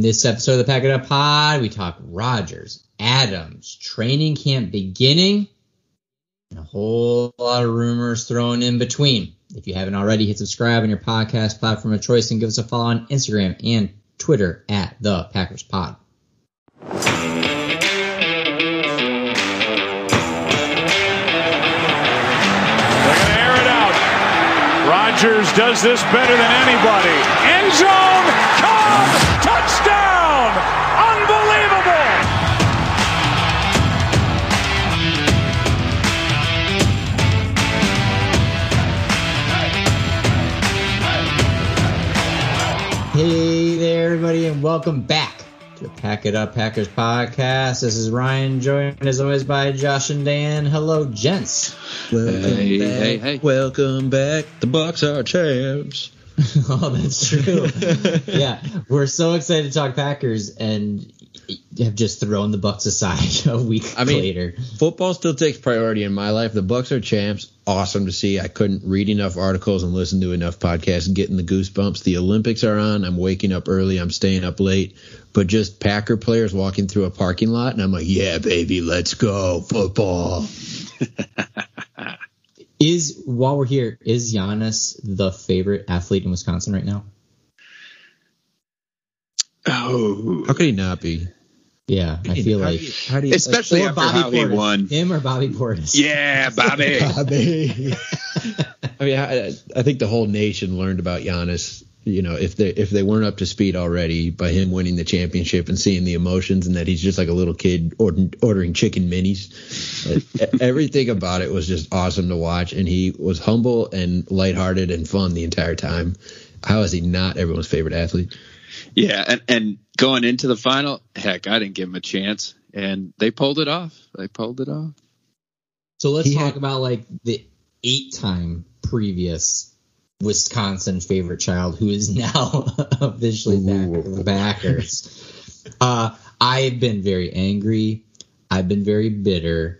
On this episode of the Pack It Up Pod, we talk Rodgers, Adams, training camp beginning, and a whole lot of rumors thrown in between. If you haven't already, hit subscribe on your podcast platform of choice and give us a follow on Instagram and Twitter at the Packers Pod. Rodgers does this better than anybody. End zone. Hey there, everybody, and welcome back to Pack It Up Packers podcast. This is Ryan, joined as always by Josh and Dan. Hello, gents. Welcome Hey, back. hey, hey. Welcome back. The Bucks are champs. oh, that's true. yeah, we're so excited to talk Packers and have just thrown the Bucks aside a week I mean- later. Football still takes priority in my life. The Bucks are champs. Awesome to see. I couldn't read enough articles and listen to enough podcasts getting the goosebumps. The Olympics are on. I'm waking up early. I'm staying up late. But just Packer players walking through a parking lot and I'm like, yeah, baby, let's go football. Is while we're here, is Giannis the favorite athlete in Wisconsin right now? Oh, How could he not be? Yeah, I feel How do like you- how do you, especially or after Bobby Portis. won. Him or Bobby Portis. Yeah, Bobby. Bobby. I mean, I, I think the whole nation learned about Giannis. You know, if they if they weren't up to speed already by him winning the championship and seeing the emotions and that he's just like a little kid order, ordering chicken minis, everything about it was just awesome to watch. And he was humble and lighthearted and fun the entire time. How is he not everyone's favorite athlete? Yeah, and, and going into the final, heck, I didn't give him a chance, and they pulled it off. They pulled it off. So let's He talk had- about like the eight-time previous Wisconsin favorite child who is now officially back with the Packers. Uh, I've been very angry. I've been very bitter.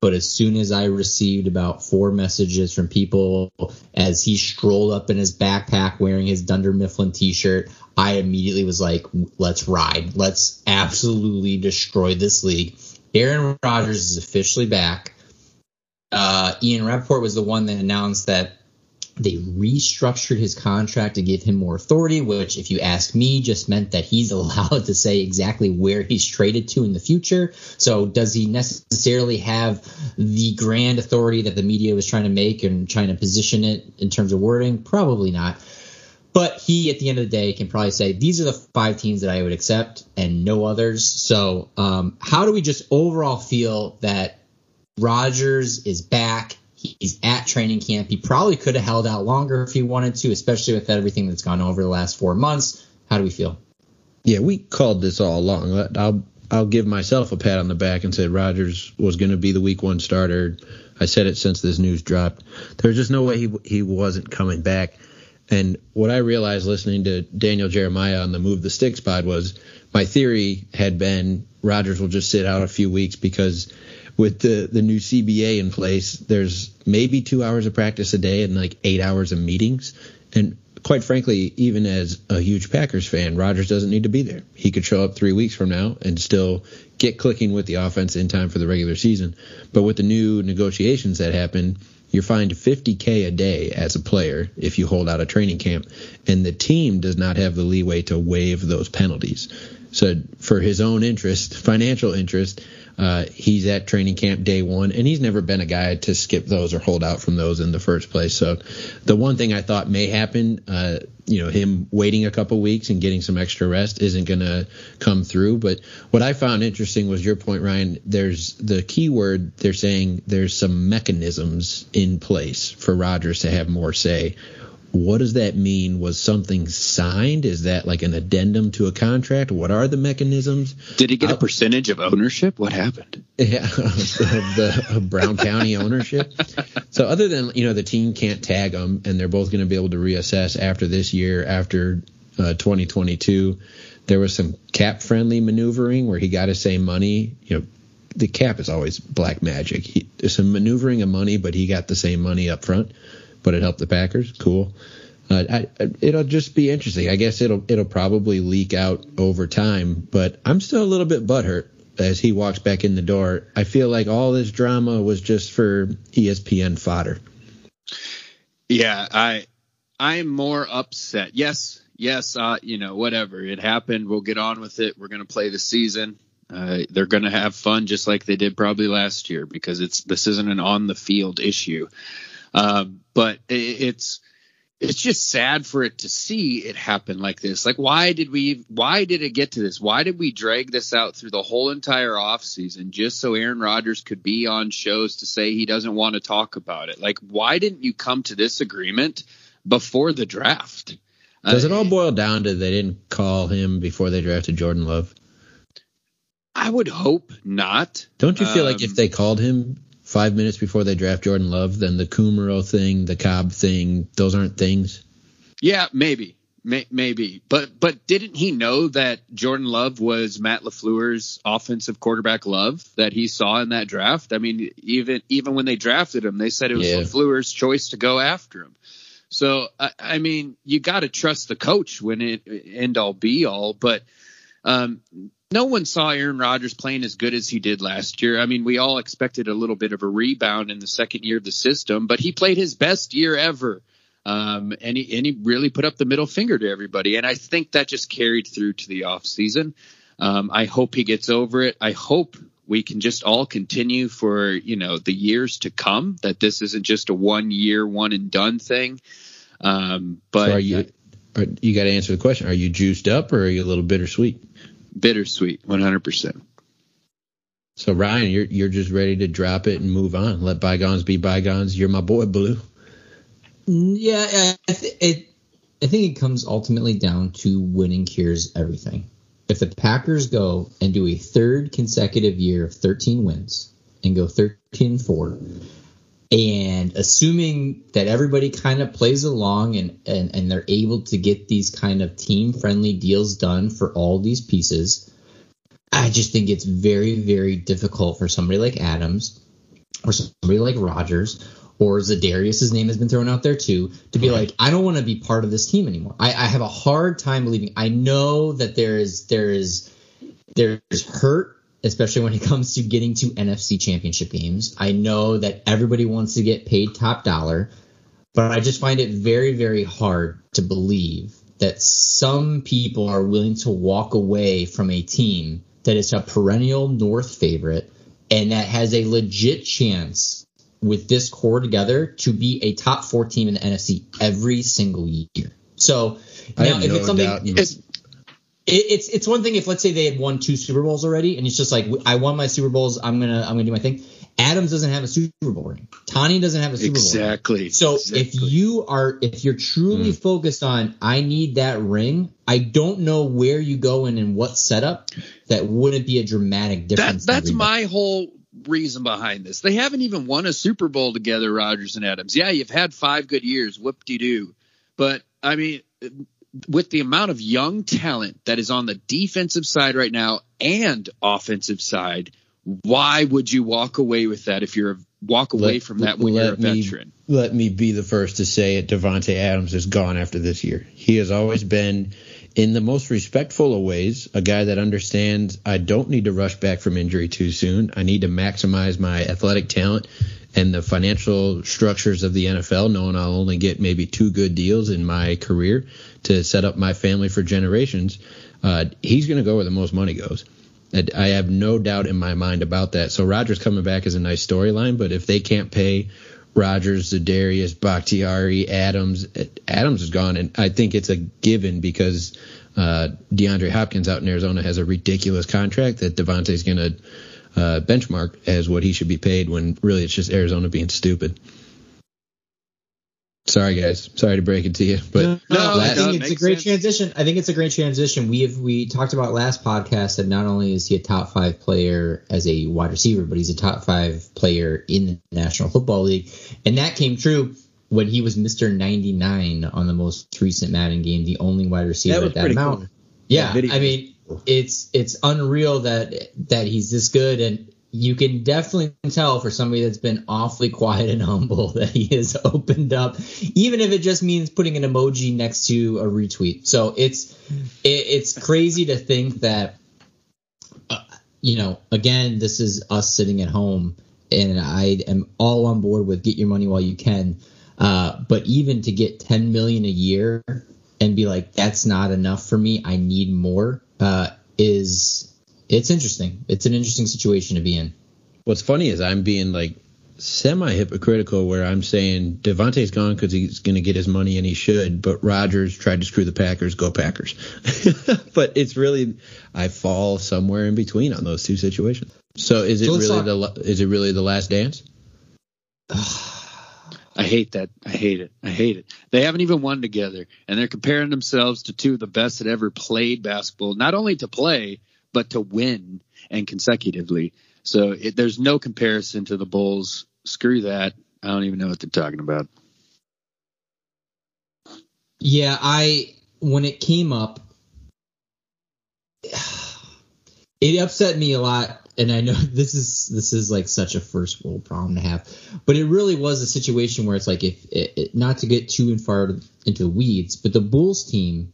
But as soon as I received about four messages from people as he strolled up in his backpack wearing his Dunder Mifflin t-shirt, I immediately was like, let's ride. Let's absolutely destroy this league. Aaron Rodgers is officially back uh, Ian Rapoport was the one that announced that they restructured his contract to give him more authority, which, if you ask me, just meant that he's allowed to say exactly where he's traded to in the future. So, does he necessarily have the grand authority that the media was trying to make and trying to position it in terms of wording? Probably not. But he, at the end of the day, can probably say these are the five teams that I would accept and no others. So, um, how do we just overall feel that Rodgers is back? He's at training camp. He probably could have held out longer if he wanted to, especially with everything that's gone over the last four months. How do we feel? Yeah, we called this all along. I'll I'll give myself a pat on the back and said Rodgers was going to be the week one starter. I said it since this news dropped. There's just no way he he wasn't coming back. And what I realized listening to Daniel Jeremiah on the Move the Sticks pod was my theory had been Rodgers will just sit out a few weeks because with the the new CBA in place, there's maybe two hours of practice a day and like eight hours of meetings. And quite frankly, even as a huge Packers fan, Rodgers doesn't need to be there. He could show up three weeks from now and still get clicking with the offense in time for the regular season. But with the new negotiations that happened, you're fined 50k a day as a player if you hold out a training camp, and the team does not have the leeway to waive those penalties. So for his own interest, financial interest, uh, he's at training camp day one, and he's never been a guy to skip those or hold out from those in the first place. So, the one thing I thought may happen, uh, you know, him waiting a couple weeks and getting some extra rest isn't going to come through. But what I found interesting was your point, Ryan. There's the key word they're saying there's some mechanisms in place for Rodgers to have more say. What does that mean? Was something signed? Is that like an addendum to a contract? What are the mechanisms? Did he get a I'll- percentage of ownership? What happened? Yeah, of the Brown County ownership. So other than you know the team can't tag them, and they're both going to be able to reassess after this year, after uh, 2022. There was some cap friendly maneuvering where he got to say money. You know, the cap is always black magic. He, there's some maneuvering of money, but he got the same money up front, but it helped the Packers. Cool. uh, I, it'll just be interesting. I guess it'll it'll probably leak out over time, but I'm still a little bit butthurt as he walks back in the door. I feel like all this drama was just for ESPN fodder. Yeah, I I'm more upset. Yes, yes, uh, you know, whatever. It happened. We'll get on with it. We're to play the season. Uh, they're going to have fun just like they did probably last year because it's this isn't an on the field issue. Um, but it, it's it's just sad for it to see it happen like this. Like, why did we? Why did it get to this? Why did we drag this out through the whole entire offseason just so Aaron Rodgers could be on shows to say he doesn't want to talk about it? Like, why didn't you come to this agreement before the draft? Does it all boil down to they didn't call him before they drafted Jordan Love? I would hope not. Don't you feel um, like if um, they called him five minutes before they draft Jordan Love, then the Kumerow thing, the Cobb thing, those aren't things? Yeah, maybe. May, maybe, but but didn't he know that Jordan Love was Matt LaFleur's offensive quarterback love that he saw in that draft? I mean, even even when they drafted him, they said it was yeah. LaFleur's choice to go after him. So I, I mean, you got to trust the coach when it end all be all. But um, no one saw Aaron Rodgers playing as good as he did last year. I mean, we all expected a little bit of a rebound in the second year of the system, but he played his best year ever. Um, and he and he really put up the middle finger to everybody, and I think that just carried through to the off season. Um, I hope he gets over it. I hope we can just all continue for you know the years to come. That this isn't just a one year, one and done thing. Um, but so are you, are, you got to answer the question: Are you juiced up, or are you a little bittersweet? Bittersweet, 100%. So Ryan, you're you're just ready to drop it and move on. Let bygones be bygones. You're my boy, Blue. Yeah, I, th- it, I think it comes ultimately down to winning cures everything. If the Packers go and do a third consecutive year of 13 wins and go 13 4, and assuming that everybody kind of plays along and, and, and they're able to get these kind of team friendly deals done for all these pieces, I just think it's very, very difficult for somebody like Adams or somebody like Rodgers or Za'Darius' name has been thrown out there too, to be like, I don't want to be part of this team anymore. I, I have a hard time believing. I know that there is there is there's hurt especially when it comes to getting to NFC championship games. I know that everybody wants to get paid top dollar, but I just find it very, very hard to believe that some people are willing to walk away from a team that is a perennial North favorite and that has a legit chance with this core together to be a top four team in the NFC every single year. So now, if no it's something, it's it's one thing if let's say they had won two Super Bowls already, and it's just like I won my Super Bowls, I'm gonna I'm gonna do my thing. Adams doesn't have a Super Bowl ring. Tani doesn't have a Super exactly. Bowl ring. Exactly. So exactly. if you are if you're truly mm. focused on I need that ring, I don't know where you go in and what setup that wouldn't be a dramatic difference. That, that's my whole reason behind this. They haven't even won a Super Bowl together, Rodgers and Adams. Yeah, you've had five good years, whoop de doo. But I mean, with the amount of young talent that is on the defensive side right now and offensive side, why would you walk away with that if you're walk away let, from that when you're a veteran? Me, let me be the first to say it. Davante Adams is gone after this year. He has always been, in the most respectful of ways, a guy that understands I don't need to rush back from injury too soon. I need to maximize my athletic talent and the financial structures of the NFL, knowing I'll only get maybe two good deals in my career to set up my family for generations, uh, he's going to go where the most money goes. I have no doubt in my mind about that. So Rodgers coming back is a nice storyline, but if they can't pay Rodgers, Za'Darius, Bakhtiari, Adams, Adams is gone, and I think it's a given because uh, DeAndre Hopkins out in Arizona has a ridiculous contract that Davante's going to uh, benchmark as what he should be paid when really it's just Arizona being stupid. Sorry, guys. Sorry to break it to you, but no, no I think it's a great sense. transition. I think it's a great transition. We have we talked about last podcast that not only is he a top five player as a wide receiver, but he's a top five player in the National Football League, and that came true when he was Mister ninety nine on the most recent Madden game, the only wide receiver that at that amount. Cool. Yeah, I mean, it's it's unreal that that he's this good, and you can definitely tell for somebody that's been awfully quiet and humble that he has opened up, even if it just means putting an emoji next to a retweet. So it's it, it's crazy to think that, uh, you know, again, this is us sitting at home, and I am all on board with get your money while you can. Uh, but even to get 10 million a year and be like, that's not enough for me, I need more, uh, is it's interesting. It's an interesting situation to be in. What's funny is I'm being like semi hypocritical where I'm saying Davante's gone because he's going to get his money and he should, but Rodgers tried to screw the Packers. Go Packers! but it's really I fall somewhere in between on those two situations. So is it so really talk- the is it really the last dance? I hate that. I hate it. I hate it. They haven't even won together, and they're comparing themselves to two of the best that ever played basketball. Not only to play, but to win and consecutively. So it, there's no comparison to the Bulls. Screw that. I don't even know what they're talking about. Yeah, I when it came up, it upset me a lot. And I know this is this is like such a first world problem to have, but it really was a situation where it's like if it, it, not to get too far into the weeds, but the Bulls team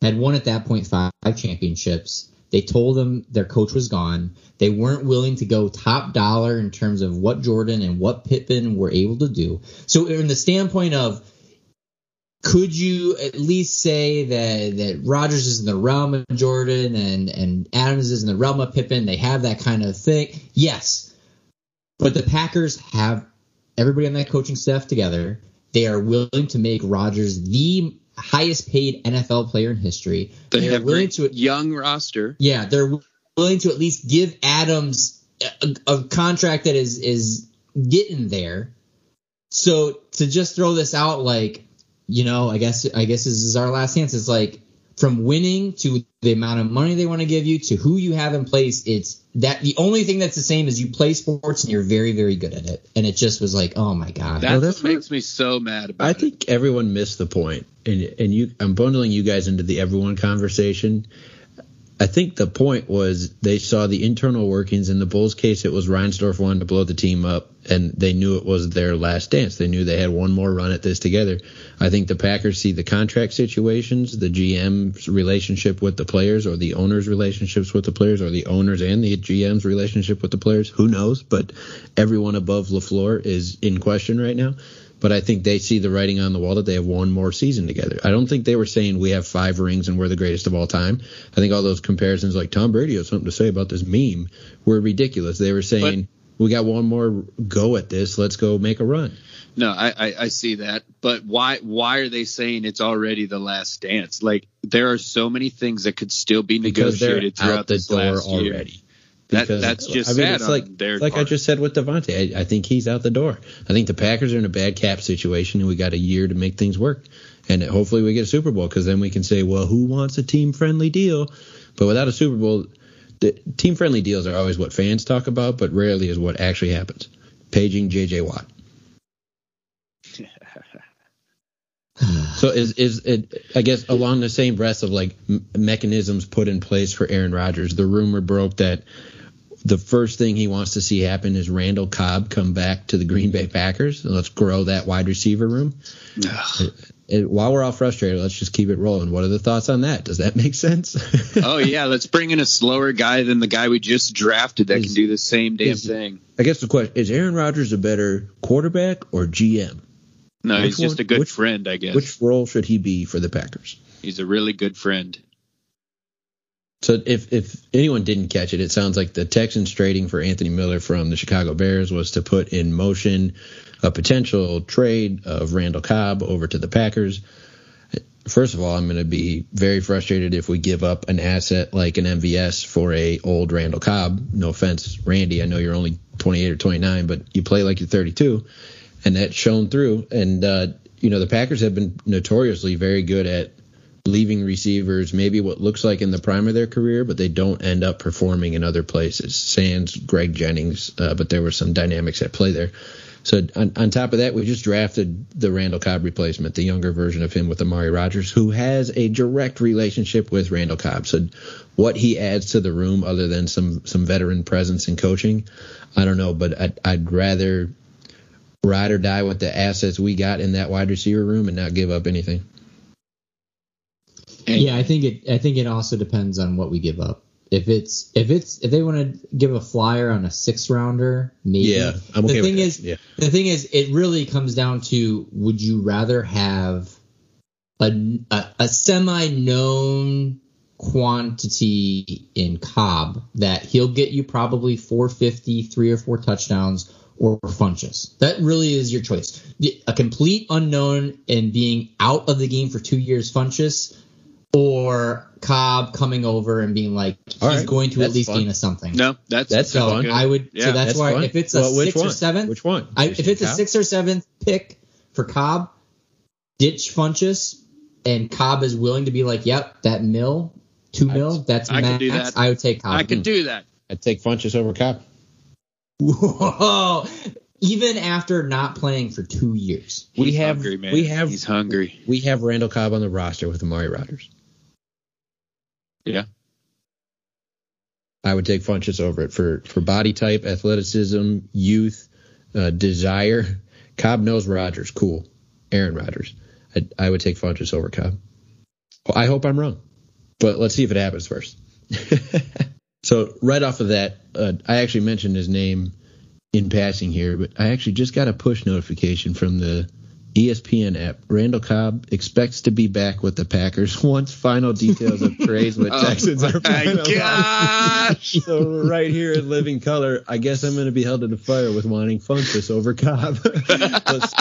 had won at that point five championships they told them their coach was gone. They weren't willing to go top dollar in terms of what Jordan and what Pippen were able to do. So, in the standpoint of, could you at least say that that Rodgers is in the realm of Jordan and and Adams is in the realm of Pippen? They have that kind of thing. Yes, but the Packers have everybody on that coaching staff together. They are willing to make Rodgers the highest paid NFL player in history. They they're have willing to young roster. Yeah, they're willing to at least give Adams a, a, contract that is is getting there. So to just throw this out like, you know, I guess I guess this is our last chance. It's like from winning to the amount of money they want to give you to who you have in place, it's that the only thing that's the same is you play sports and you're very, very good at it. And it just was like, oh my god, that's, well, makes me so mad about. I it. think everyone missed the point, and and you, I'm bundling you guys into the everyone conversation. I think the point was they saw the internal workings. In the Bulls' case, it was Reinsdorf wanted to blow the team up, and they knew it was their last dance. They knew they had one more run at this together. I think the Packers see the contract situations, the GM's relationship with the players, or the owners' relationships with the players, or the owners and the GM's relationship with the players. Who knows? But everyone above LaFleur is in question right now but I think they see the writing on the wall that they have one more season together. I don't think they were saying we have five rings and we're the greatest of all time. I think all those comparisons, like Tom Brady has something to say about this meme, were ridiculous. They were saying but, we got one more go at this. Let's go make a run. No, I, I, I see that, but why why are they saying it's already the last dance? Like there are so many things that could still be negotiated throughout this last already. year. That, that's just I mean, it's like, like I just said with Davante. I, I, think he's out the door. I think the Packers are in a bad cap situation, and we got a year to make things work. And hopefully we get a Super Bowl because then we can say, well, who wants a team friendly deal? But without a Super Bowl, the team friendly deals are always what fans talk about, but rarely is what actually happens. Paging J.J. Watt. so is is it? I guess along the same breath of like mechanisms put in place for Aaron Rodgers. The rumor broke that the first thing he wants to see happen is Randall Cobb come back to the Green Bay Packers. Let's grow that wide receiver room. it, it, while we're all frustrated, let's just keep it rolling. What are the thoughts on that? Does that make sense? oh yeah, let's bring in a slower guy than the guy we just drafted that is, can do the same damn is, thing. I guess the question is: Aaron Rodgers a better quarterback or GM? No, which he's just a good which, friend, I guess. Which role should he be for the Packers? He's a really good friend. So if if anyone didn't catch it, it sounds like the Texans trading for Anthony Miller from the Chicago Bears was to put in motion a potential trade of Randall Cobb over to the Packers. First of all, I'm going to be very frustrated if we give up an asset like an MVS for a old Randall Cobb. No offense, Randy. I know you're only 28 or 29, but you play like you're 32, and that's shown through. And uh, you know the Packers have been notoriously very good at leaving receivers maybe what looks like in the prime of their career, but they don't end up performing in other places. Sans Greg Jennings, uh, but there were some dynamics at play there. So on, on top of that, we just drafted the Randall Cobb replacement, the younger version of him with Amari Rodgers, who has a direct relationship with Randall Cobb. So what he adds to the room, other than some some veteran presence and coaching, I don't know. But I'd, I'd rather ride or die with the assets we got in that wide receiver room and not give up anything. Yeah, I think it. I think it also depends on what we give up. If it's if it's if they want to give a flyer on a six rounder, maybe. Yeah, I'm okay the thing is, Yeah. the thing is, it really comes down to: Would you rather have a a, a semi known quantity in Cobb that he'll get you probably 450, three or four touchdowns, or Funchess? That really is your choice. A complete unknown and being out of the game for two years, Funchess, or Cobb coming over and being like he's All right, going to at least fun. gain us something. No, that's That's So fun. I would. Yeah, so that's, that's why fun. if it's a Well, which six or one? seven, Which one? I, if said it's a six or seventh pick for Cobb, ditch Funchess, and Cobb is willing to be like, "Yep, that mill, two mil, that's I could max." do that. I would take Cobb. I could do that. I'd take Funchess over Cobb. Whoa! Even after not playing for two years. We He's have hungry, man. we have He's hungry. we have Randall Cobb on the roster with Amari Rodgers. Yeah. I would take Funchess over it for for body type, athleticism, youth, uh, desire. Cobb knows Rodgers, cool. Aaron Rodgers. I, I would take Funchess over Cobb. I hope I'm wrong, but let's see if it happens first. so right off of that, uh, I actually mentioned his name in passing here, but I actually just got a push notification from the ESPN app. Randall Cobb expects to be back with the Packers once final details of trades with Oh Texans are finalized. gosh. So right here in living color, I guess I'm going to be held to the fire with wanting Funchess over Cobb. let's,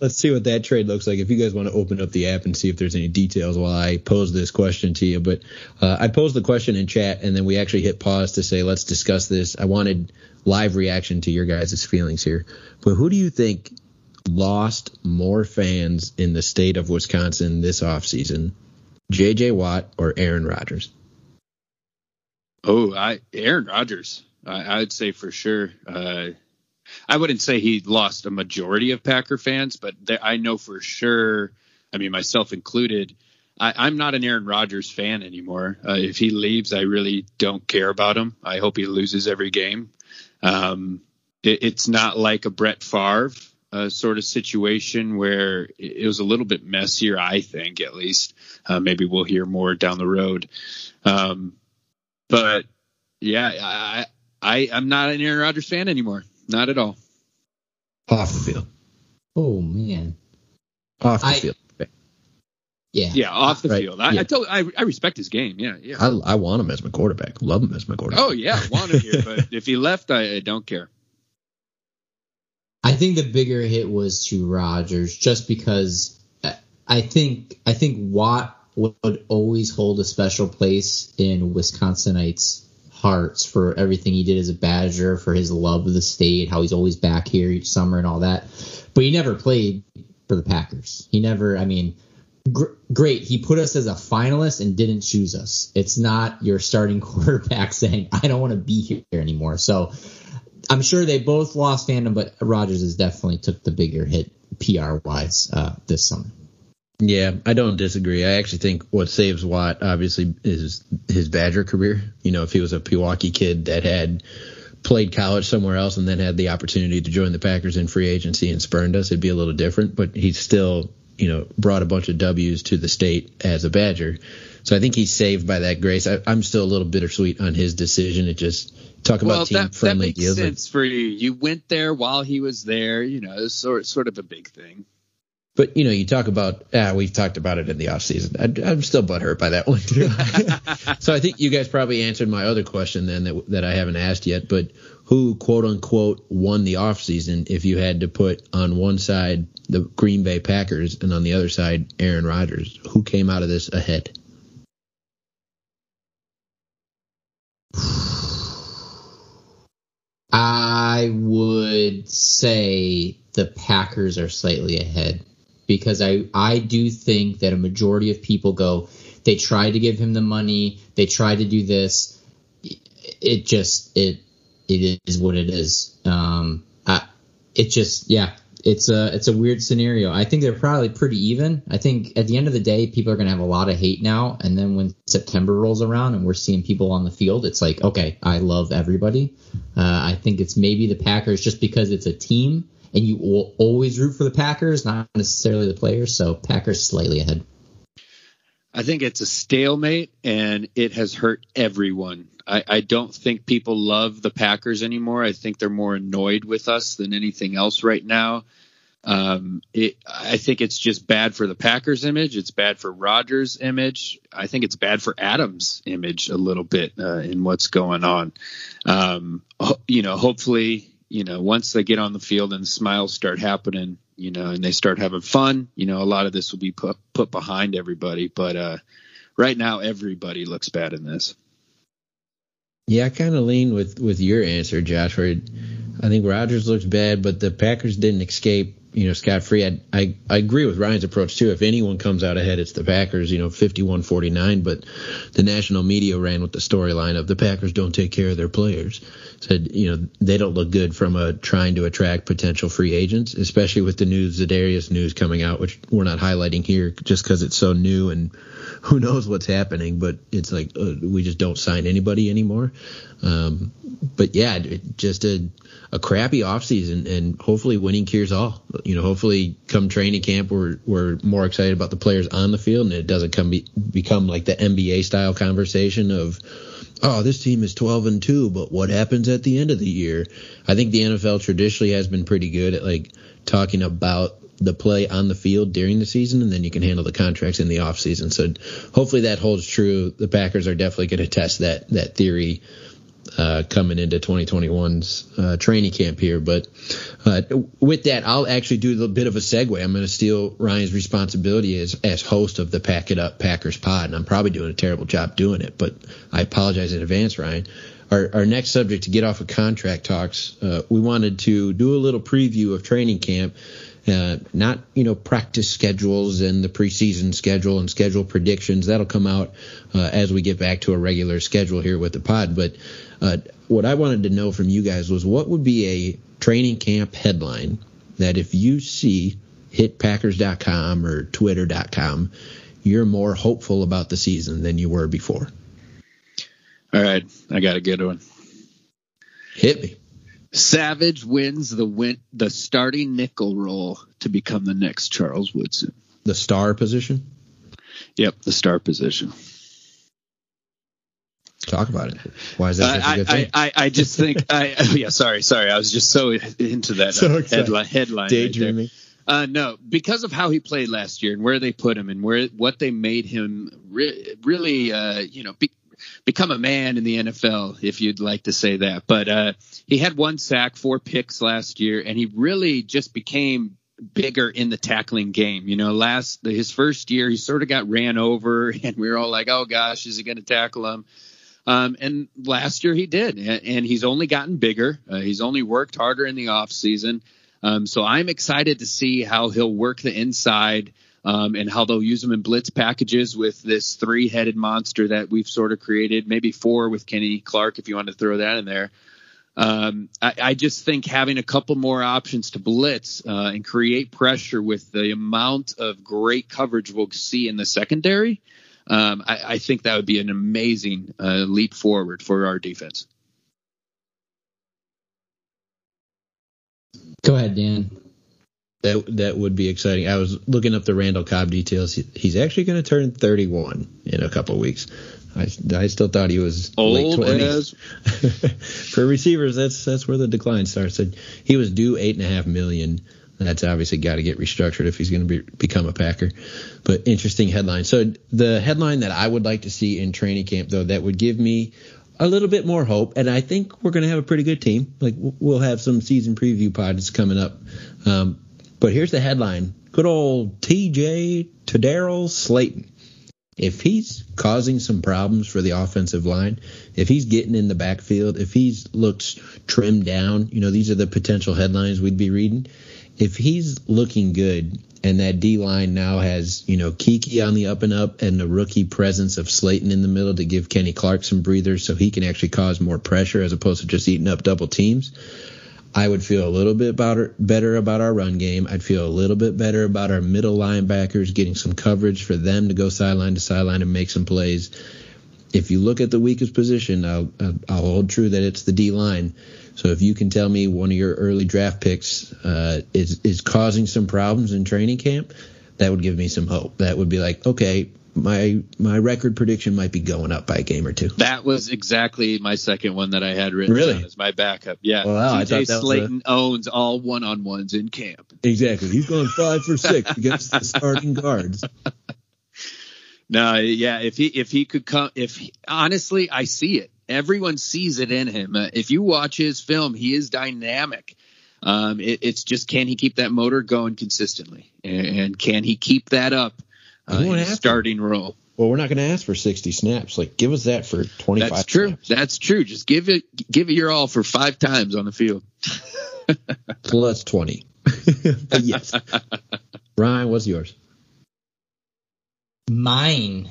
let's see what that trade looks like. If you guys want to open up the app and see if there's any details while I pose this question to you, but uh, I posed the question in chat and then we actually hit pause to say let's discuss this. I wanted live reaction to your guys' feelings here. But who do you think lost more fans in the state of Wisconsin this offseason? J.J. Watt or Aaron Rodgers? Oh, I Aaron Rodgers. I, would say for sure. Uh, I wouldn't say he lost a majority of Packer fans, but I know for sure. I mean, myself included. I, I'm not an Aaron Rodgers fan anymore. Uh, if he leaves, I really don't care about him. I hope he loses every game. Um, it, it's not like a Brett Favre uh, sort of situation where it, it was a little bit messier. I think, at least. Uh, maybe we'll hear more down the road. Um, but yeah, I, I I'm not an Aaron Rodgers fan anymore. Not at all. Off the field. Oh man. Off the I- field. Yeah. Yeah, off the Right. field. I, Yeah. I, told, I I respect his game. Yeah, yeah. I, I want him as my quarterback. Love him as my quarterback. Oh yeah, want him here, but if he left, I, I don't care. I think the bigger hit was to Rodgers just because I- I think I think Watt would always hold a special place in Wisconsinites' hearts for everything he did as a Badger, for his love of the state, how he's always back here each summer and all that. But he never played for the Packers. He never. I mean, gr- great. He put us as a finalist and didn't choose us. It's not your starting quarterback saying I don't want to be here anymore. So. I'm sure they both lost fandom, but Rodgers has definitely took the bigger hit PR wise uh, this summer. Yeah, I don't disagree. I actually think what saves Watt obviously is his Badger career. You know, if he was a Pewaukee kid that had played college somewhere else and then had the opportunity to join the Packers in free agency and spurned us, it'd be a little different. But he's still, you know, brought a bunch of W's to the state as a Badger. So I think he's saved by that grace. I, I'm still a little bittersweet on his decision. It just talk about Well, team that, that makes deals. sense for you. You went there while he was there. You know, it's sort sort of a big thing. But you know, you talk about ah, we've talked about it in the off season. I, I'm still butthurt by that one too. so I think you guys probably answered my other question then that that I haven't asked yet. But who quote unquote won the off season if you had to put on one side the Green Bay Packers and on the other side Aaron Rodgers? Who came out of this ahead? I would say the Packers are slightly ahead because I, I do think that a majority of people go, they tried to give him the money, they tried to do this. It just it it is what it is. Um, I it just yeah, it's a it's a weird scenario. I think they're probably pretty even. I think at the end of the day, people are going to have a lot of hate now, and then when September rolls around and we're seeing people on the field, it's like okay, I love everybody. Uh, I think it's maybe the Packers just because it's a team and you will always root for the Packers, not necessarily the players. So Packers slightly ahead. I think it's a stalemate and it has hurt everyone. I, I, don't think people love the Packers anymore. I think they're more annoyed with us than anything else right now. Um, it, I think it's just bad for the Packers image. It's bad for Rodgers' image. I think it's bad for Adams' image a little bit uh, in what's going on. Um, you know, hopefully, you know, once they get on the field and smiles start happening, you know, and they start having fun, you know, a lot of this will be put put behind everybody. But uh, right now, everybody looks bad in this. Yeah, I kind of lean with with your answer, Josh. Where I think Rodgers looks bad, but the Packers didn't escape you know, scot free. I, I, I agree with Ryan's approach too. If anyone comes out ahead, it's the Packers, you know, 51 49. But the national media ran with the storyline of the Packers don't take care of their players. Said, you know, they don't look good from a trying to attract potential free agents, especially with the news, the Darius news coming out, which we're not highlighting here just because it's so new and who knows what's happening. But it's like uh, we just don't sign anybody anymore. Um, but yeah, just a a crappy offseason and hopefully winning cures all. You know, hopefully come training camp we're we're more excited about the players on the field and it doesn't come be, become like the NBA style conversation of oh, this team is 12 and 2, but what happens at the end of the year? I think the NFL traditionally has been pretty good at like talking about the play on the field during the season, and then you can handle the contracts in the offseason. So hopefully that holds true. The Packers are definitely going to test that that theory uh, coming into 2021's uh, training camp here. But uh, with that, I'll actually do a bit of a segue. I'm going to steal Ryan's responsibility as as host of the Pack It Up Packers pod, and I'm probably doing a terrible job doing it, but I apologize in advance, Ryan. Our, our next subject to get off of contract talks, uh, we wanted to do a little preview of training camp. Uh, not you know practice schedules and the preseason schedule and schedule predictions that'll come out uh, as we get back to a regular schedule here with the pod but uh, what I wanted to know from you guys was what would be a training camp headline that if you see hit Packers.com or Twitter.com, you're more hopeful about the season than you were before. All right, I got a good one. Hit me. Savage wins the win the starting nickel role to become the next Charles Woodson. The star position? Yep, the star position. Talk about it. Why is that? Uh, I, I, I, just think I oh, yeah sorry sorry I was just so into that so uh, headline headline daydreaming. Right uh, no, because of how he played last year and where they put him and where what they made him re- really uh, you know be, become a man in the NFL if you'd like to say that. But uh, he had one sack, four picks last year, and he really just became bigger in the tackling game. You know, last his first year he sort of got ran over, and we were all like, "Oh gosh, is he going to tackle him?" Um, and last year he did, and he's only gotten bigger. Uh, he's only worked harder in the off season. Um, so I'm excited to see how he'll work the inside um, and how they'll use him in blitz packages with this three-headed monster that we've sort of created, maybe four with Kenny Clark if you want to throw that in there. Um, I, I, just think having a couple more options to blitz uh, and create pressure with the amount of great coverage we'll see in the secondary um, I, I, think that would be an amazing uh, leap forward for our defense. Go ahead, Dan. That that would be exciting. I was looking up the Randall Cobb details. He's actually going to turn 31 in a couple of weeks. I, I still thought he was old late 20s. As... For receivers, that's that's where the decline starts. He was due eight and a half million that's obviously got to get restructured if he's going to be, become a Packer. But interesting headline. So the headline that I would like to see in training camp, though, that would give me a little bit more hope, and I think we're going to have a pretty good team. Like we'll have some season preview pods coming up. Um, but here's the headline: Good old T.J. Tedarrell Slaton. If he's causing some problems for the offensive line, if he's getting in the backfield, if he's looks trimmed down, you know, these are the potential headlines we'd be reading if he's looking good and that D line now has, you know, Keke on the up and up and the rookie presence of Slaton in the middle to give Kenny Clark some breathers so he can actually cause more pressure as opposed to just eating up double teams. I would feel a little bit better about our run game. I'd feel a little bit better about our middle linebackers getting some coverage for them to go sideline to sideline and make some plays. If you look at the weakest position, I'll, I'll hold true that it's the D line. So if you can tell me one of your early draft picks uh, is is causing some problems in training camp, that would give me some hope. That would be like, okay, my my record prediction might be going up by a game or two. That was exactly my second one that I had written really? down as my backup. Yeah, wow, TJ Slaton a... owns all one on ones in camp. Exactly, he's going five for six against the starting guards. No, yeah, if he if he could come, if he, honestly, I see it. Everyone sees it in him. Uh, if you watch his film, he is dynamic. Um, it, it's just can he keep that motor going consistently, and, and can he keep that up uh, in starting role? Well, we're not going to ask for 60 snaps. Like, give us that for 25. That's true. Snaps. That's true. Just give it, give it your all for five times on the field. Plus 20. yes. Ryan, what's yours? Mine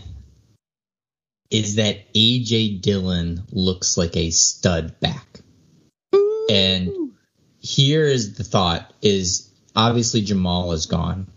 is that AJ Dillon looks like a stud back. Ooh. And here is the thought is obviously Jamaal is gone.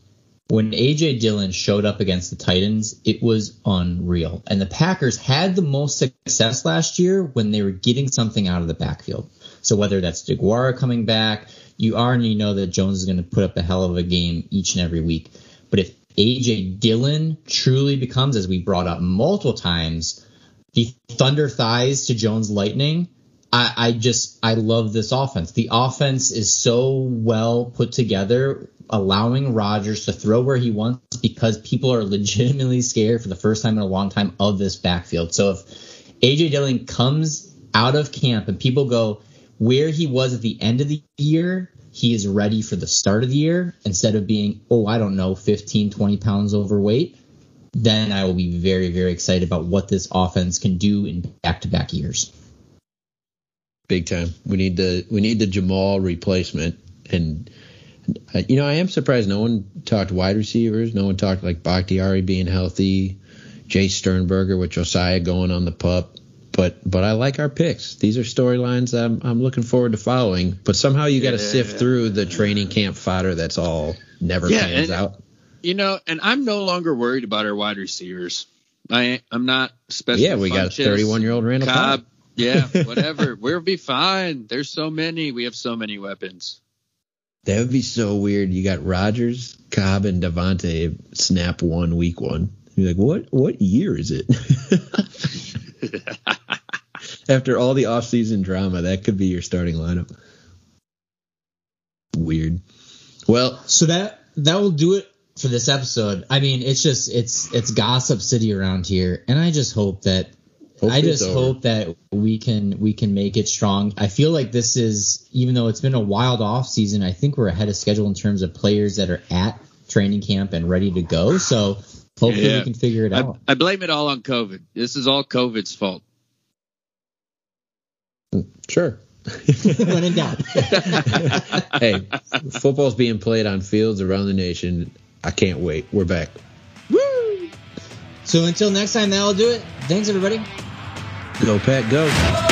When AJ Dillon showed up against the Titans, it was unreal. And the Packers had the most success last year when they were getting something out of the backfield. So whether that's Deguara coming back, you already know that Jones is going to put up a hell of a game each and every week. But if AJ Dillon truly becomes, as we brought up multiple times, the thunder thighs to Jones lightning, I, I just I love this offense. The offense is so well put together, allowing Rodgers to throw where he wants because people are legitimately scared for the first time in a long time of this backfield. So if AJ Dillon comes out of camp and people go where he was at the end of the year, he is ready for the start of the year instead of being, oh, I don't know, 15, 20 pounds overweight, then I will be very, very excited about what this offense can do in back to back years big time. We need the we need the Jamaal replacement, and you know I am surprised no one talked wide receivers. No one talked like Bakhtiari being healthy, Jace Sternberger with Josiah going on the pup. But but I like our picks. These are storylines I'm I'm looking forward to following. But somehow you got to yeah, sift through the training camp fodder that's all never yeah, pans and, out. You know, and I'm no longer worried about our wide receivers. I I'm not special. Yeah, we got a 31 year old Randall Cobb. Cobb yeah, whatever. we'll be fine. There's so many. We have so many weapons. That would be so weird. You got Rodgers, Cobb, and Davante snap one week one. You're like, what? What year is it? After all the offseason drama, that could be your starting lineup. Weird. Well, so that that will do it for this episode. I mean, it's just it's it's gossip city around here, and I just hope that Hopefully I just hope that we can we can make it strong. I feel like this is even though it's been a wild off season, I think we're ahead of schedule in terms of players that are at training camp and ready to go. So hopefully yeah. we can figure it out. I, I blame it all on COVID. This is all COVID's fault. Sure. when in doubt. hey, football's being played on fields around the nation. I can't wait. We're back. Woo! So until next time, that'll do it. Thanks, everybody. Go, Pat, go.